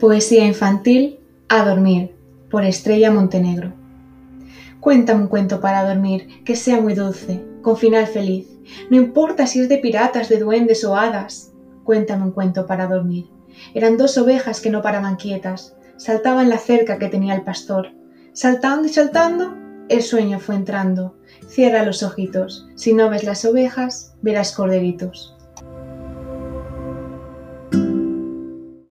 Poesía infantil A dormir por Estrella Montenegro. Cuéntame un cuento para dormir que sea muy dulce, con final feliz. No importa si es de piratas, de duendes o hadas. Cuéntame un cuento para dormir. Eran dos ovejas que no paraban quietas, saltaban la cerca que tenía el pastor. Saltando y saltando, el sueño fue entrando. Cierra los ojitos. Si no ves las ovejas, verás corderitos.